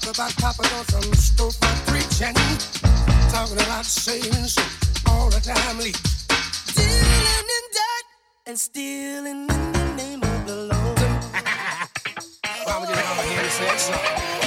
talk about popping on some storefront preaching. Talking about saving so all the time, leak. Dealing in debt and stealing in the name of the Lord. Why would you know how to hear this song?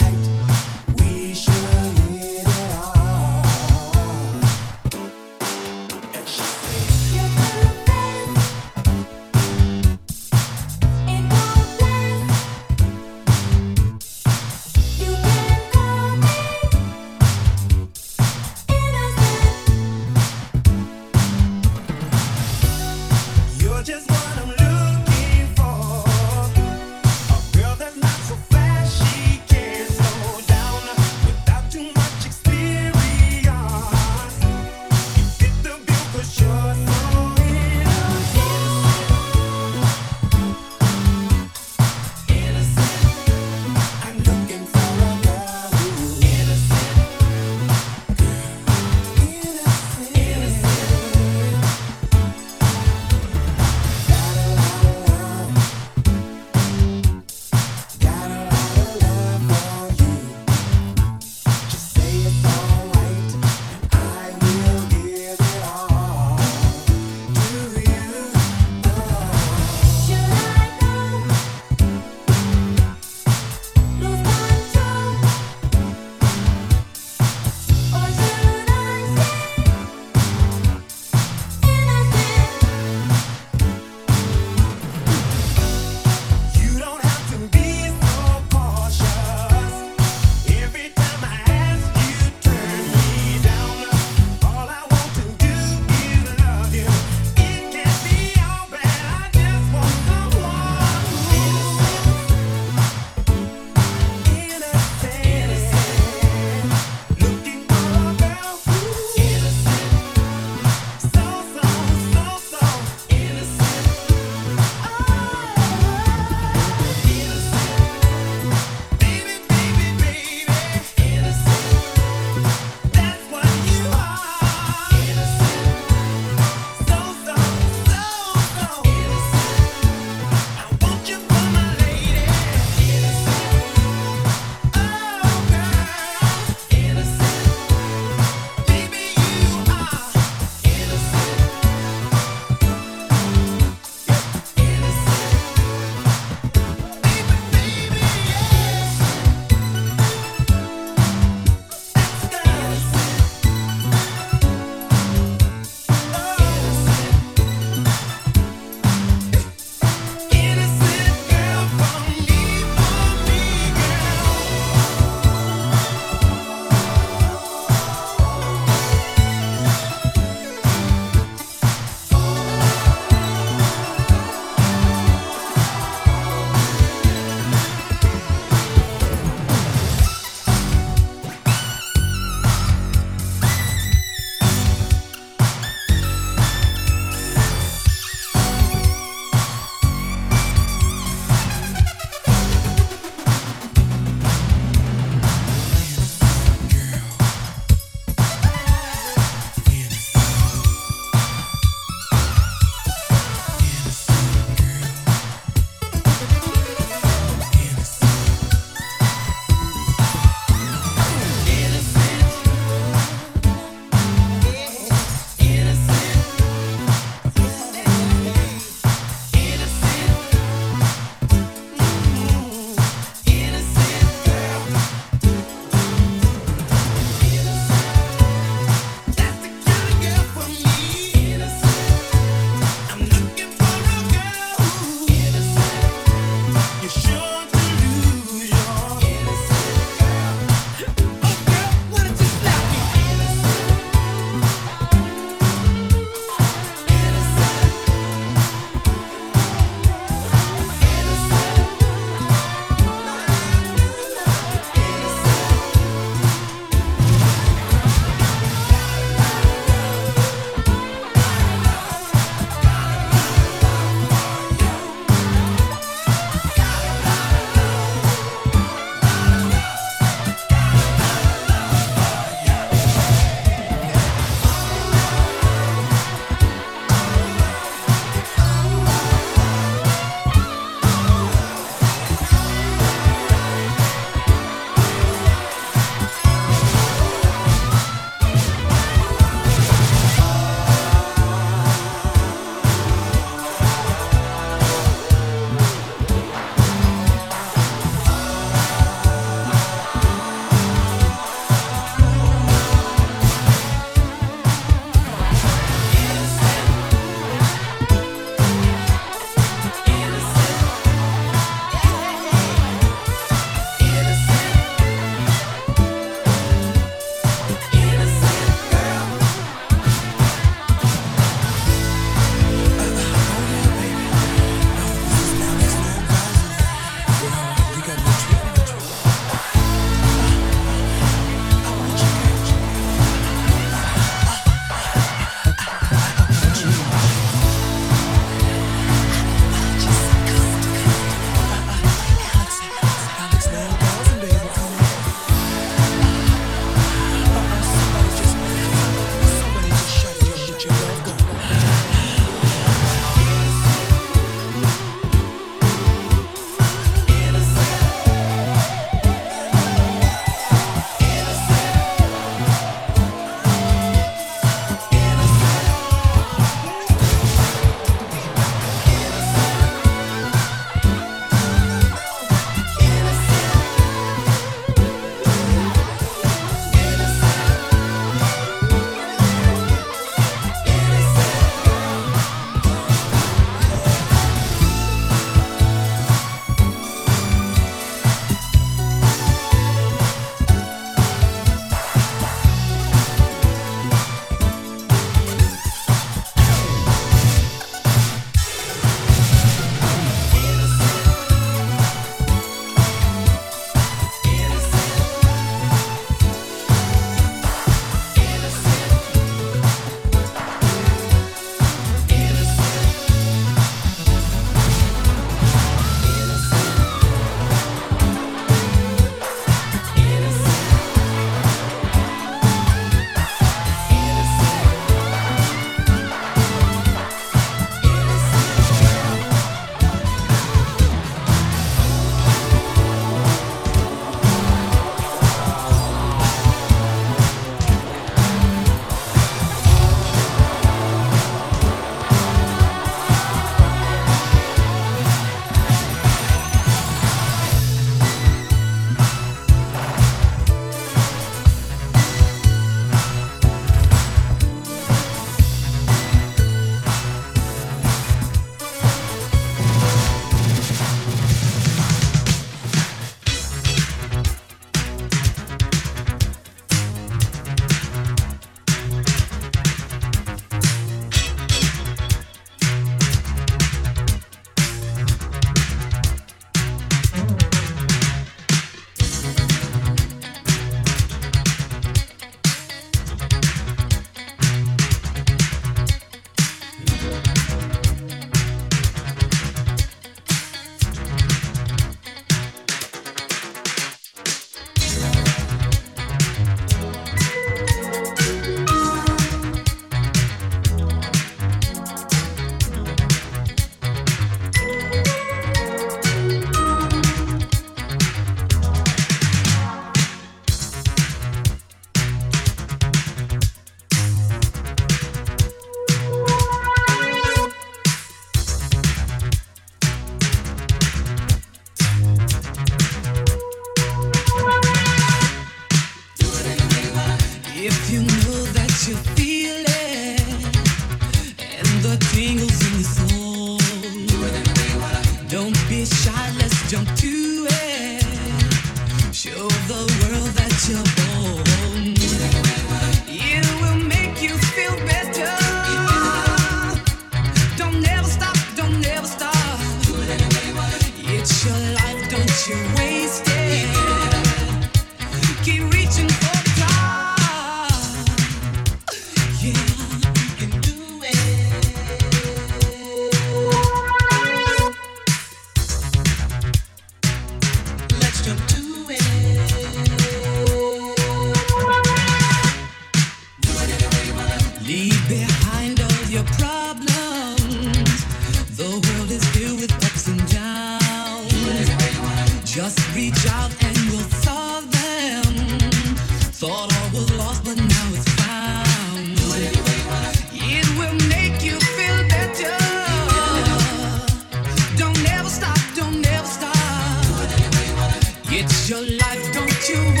It's your life, don't you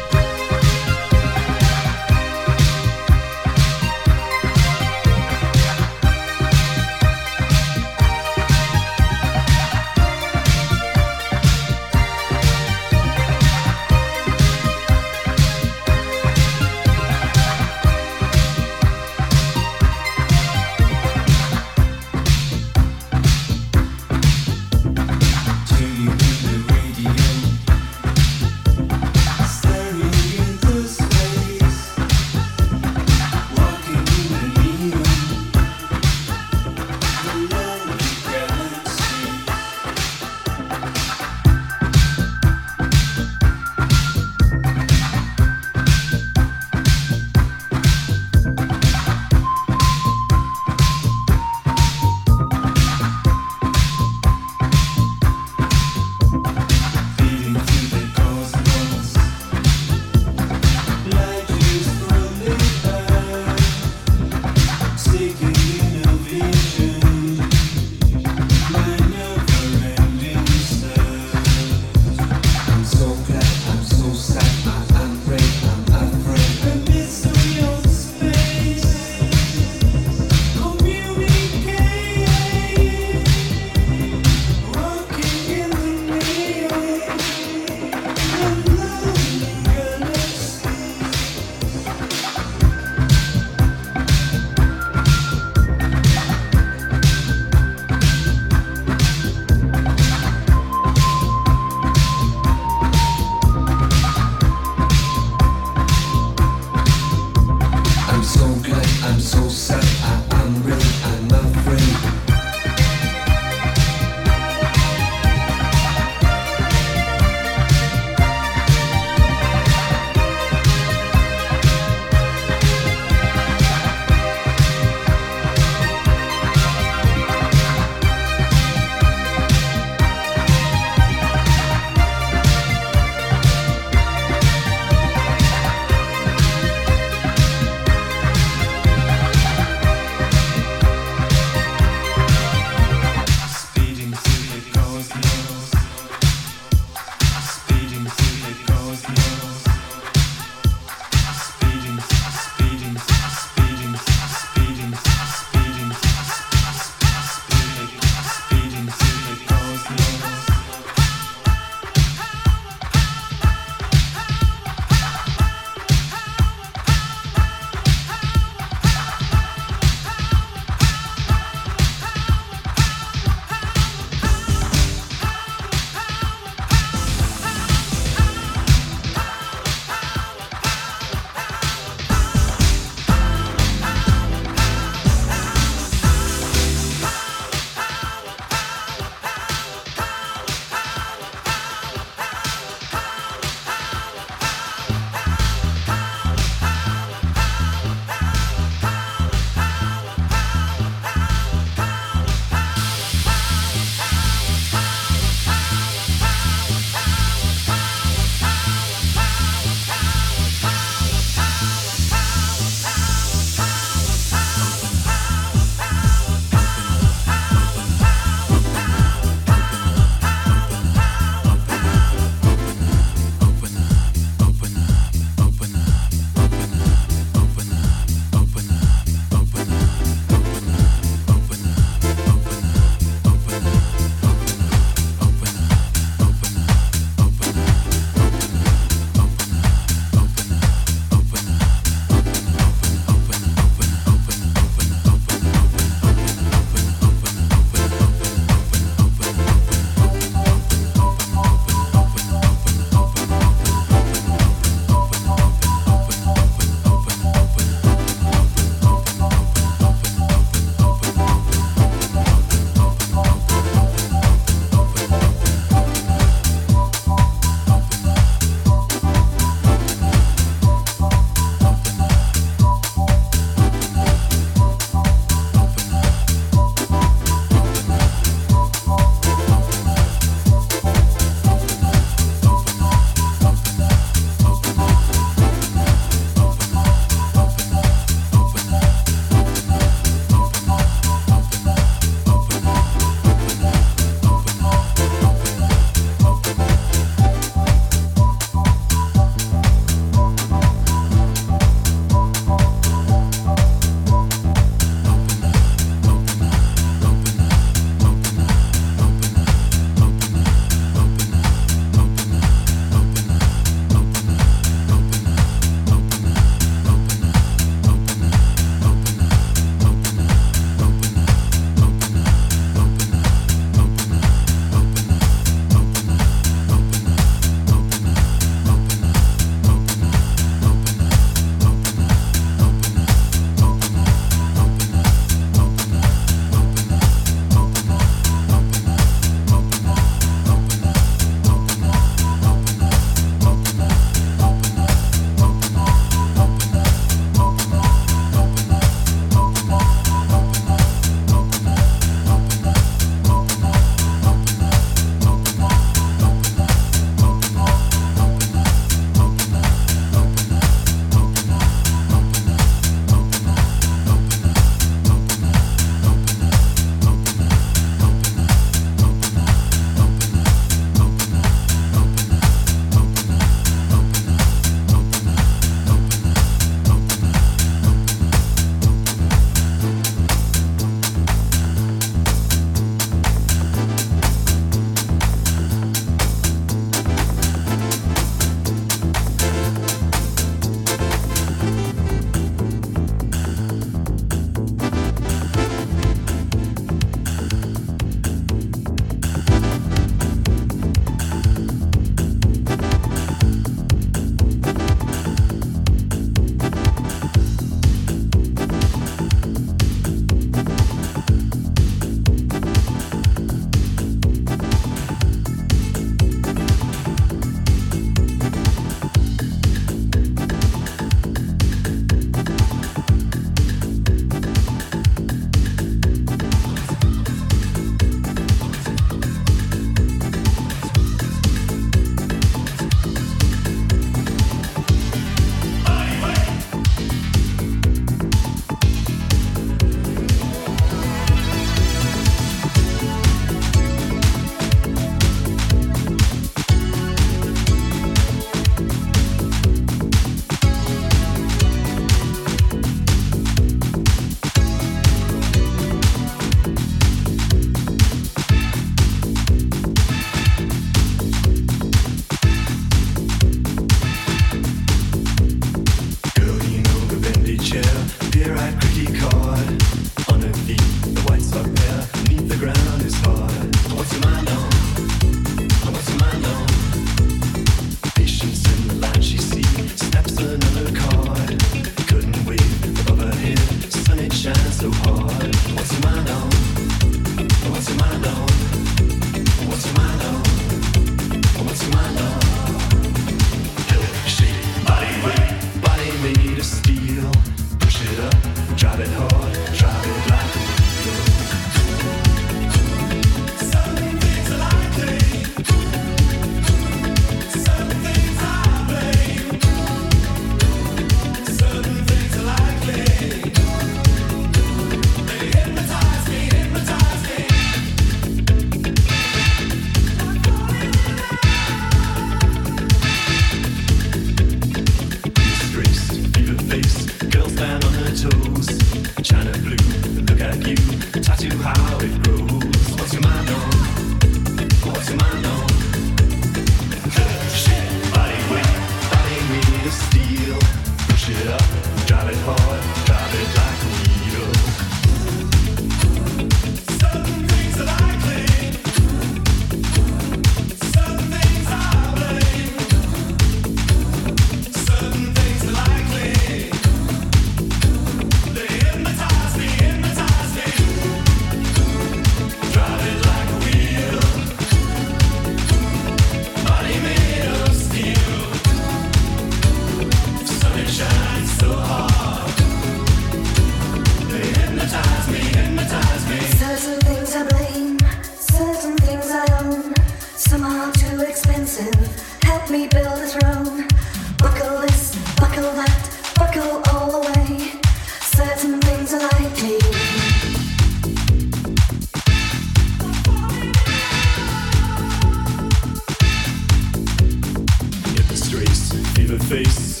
face.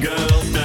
Girl.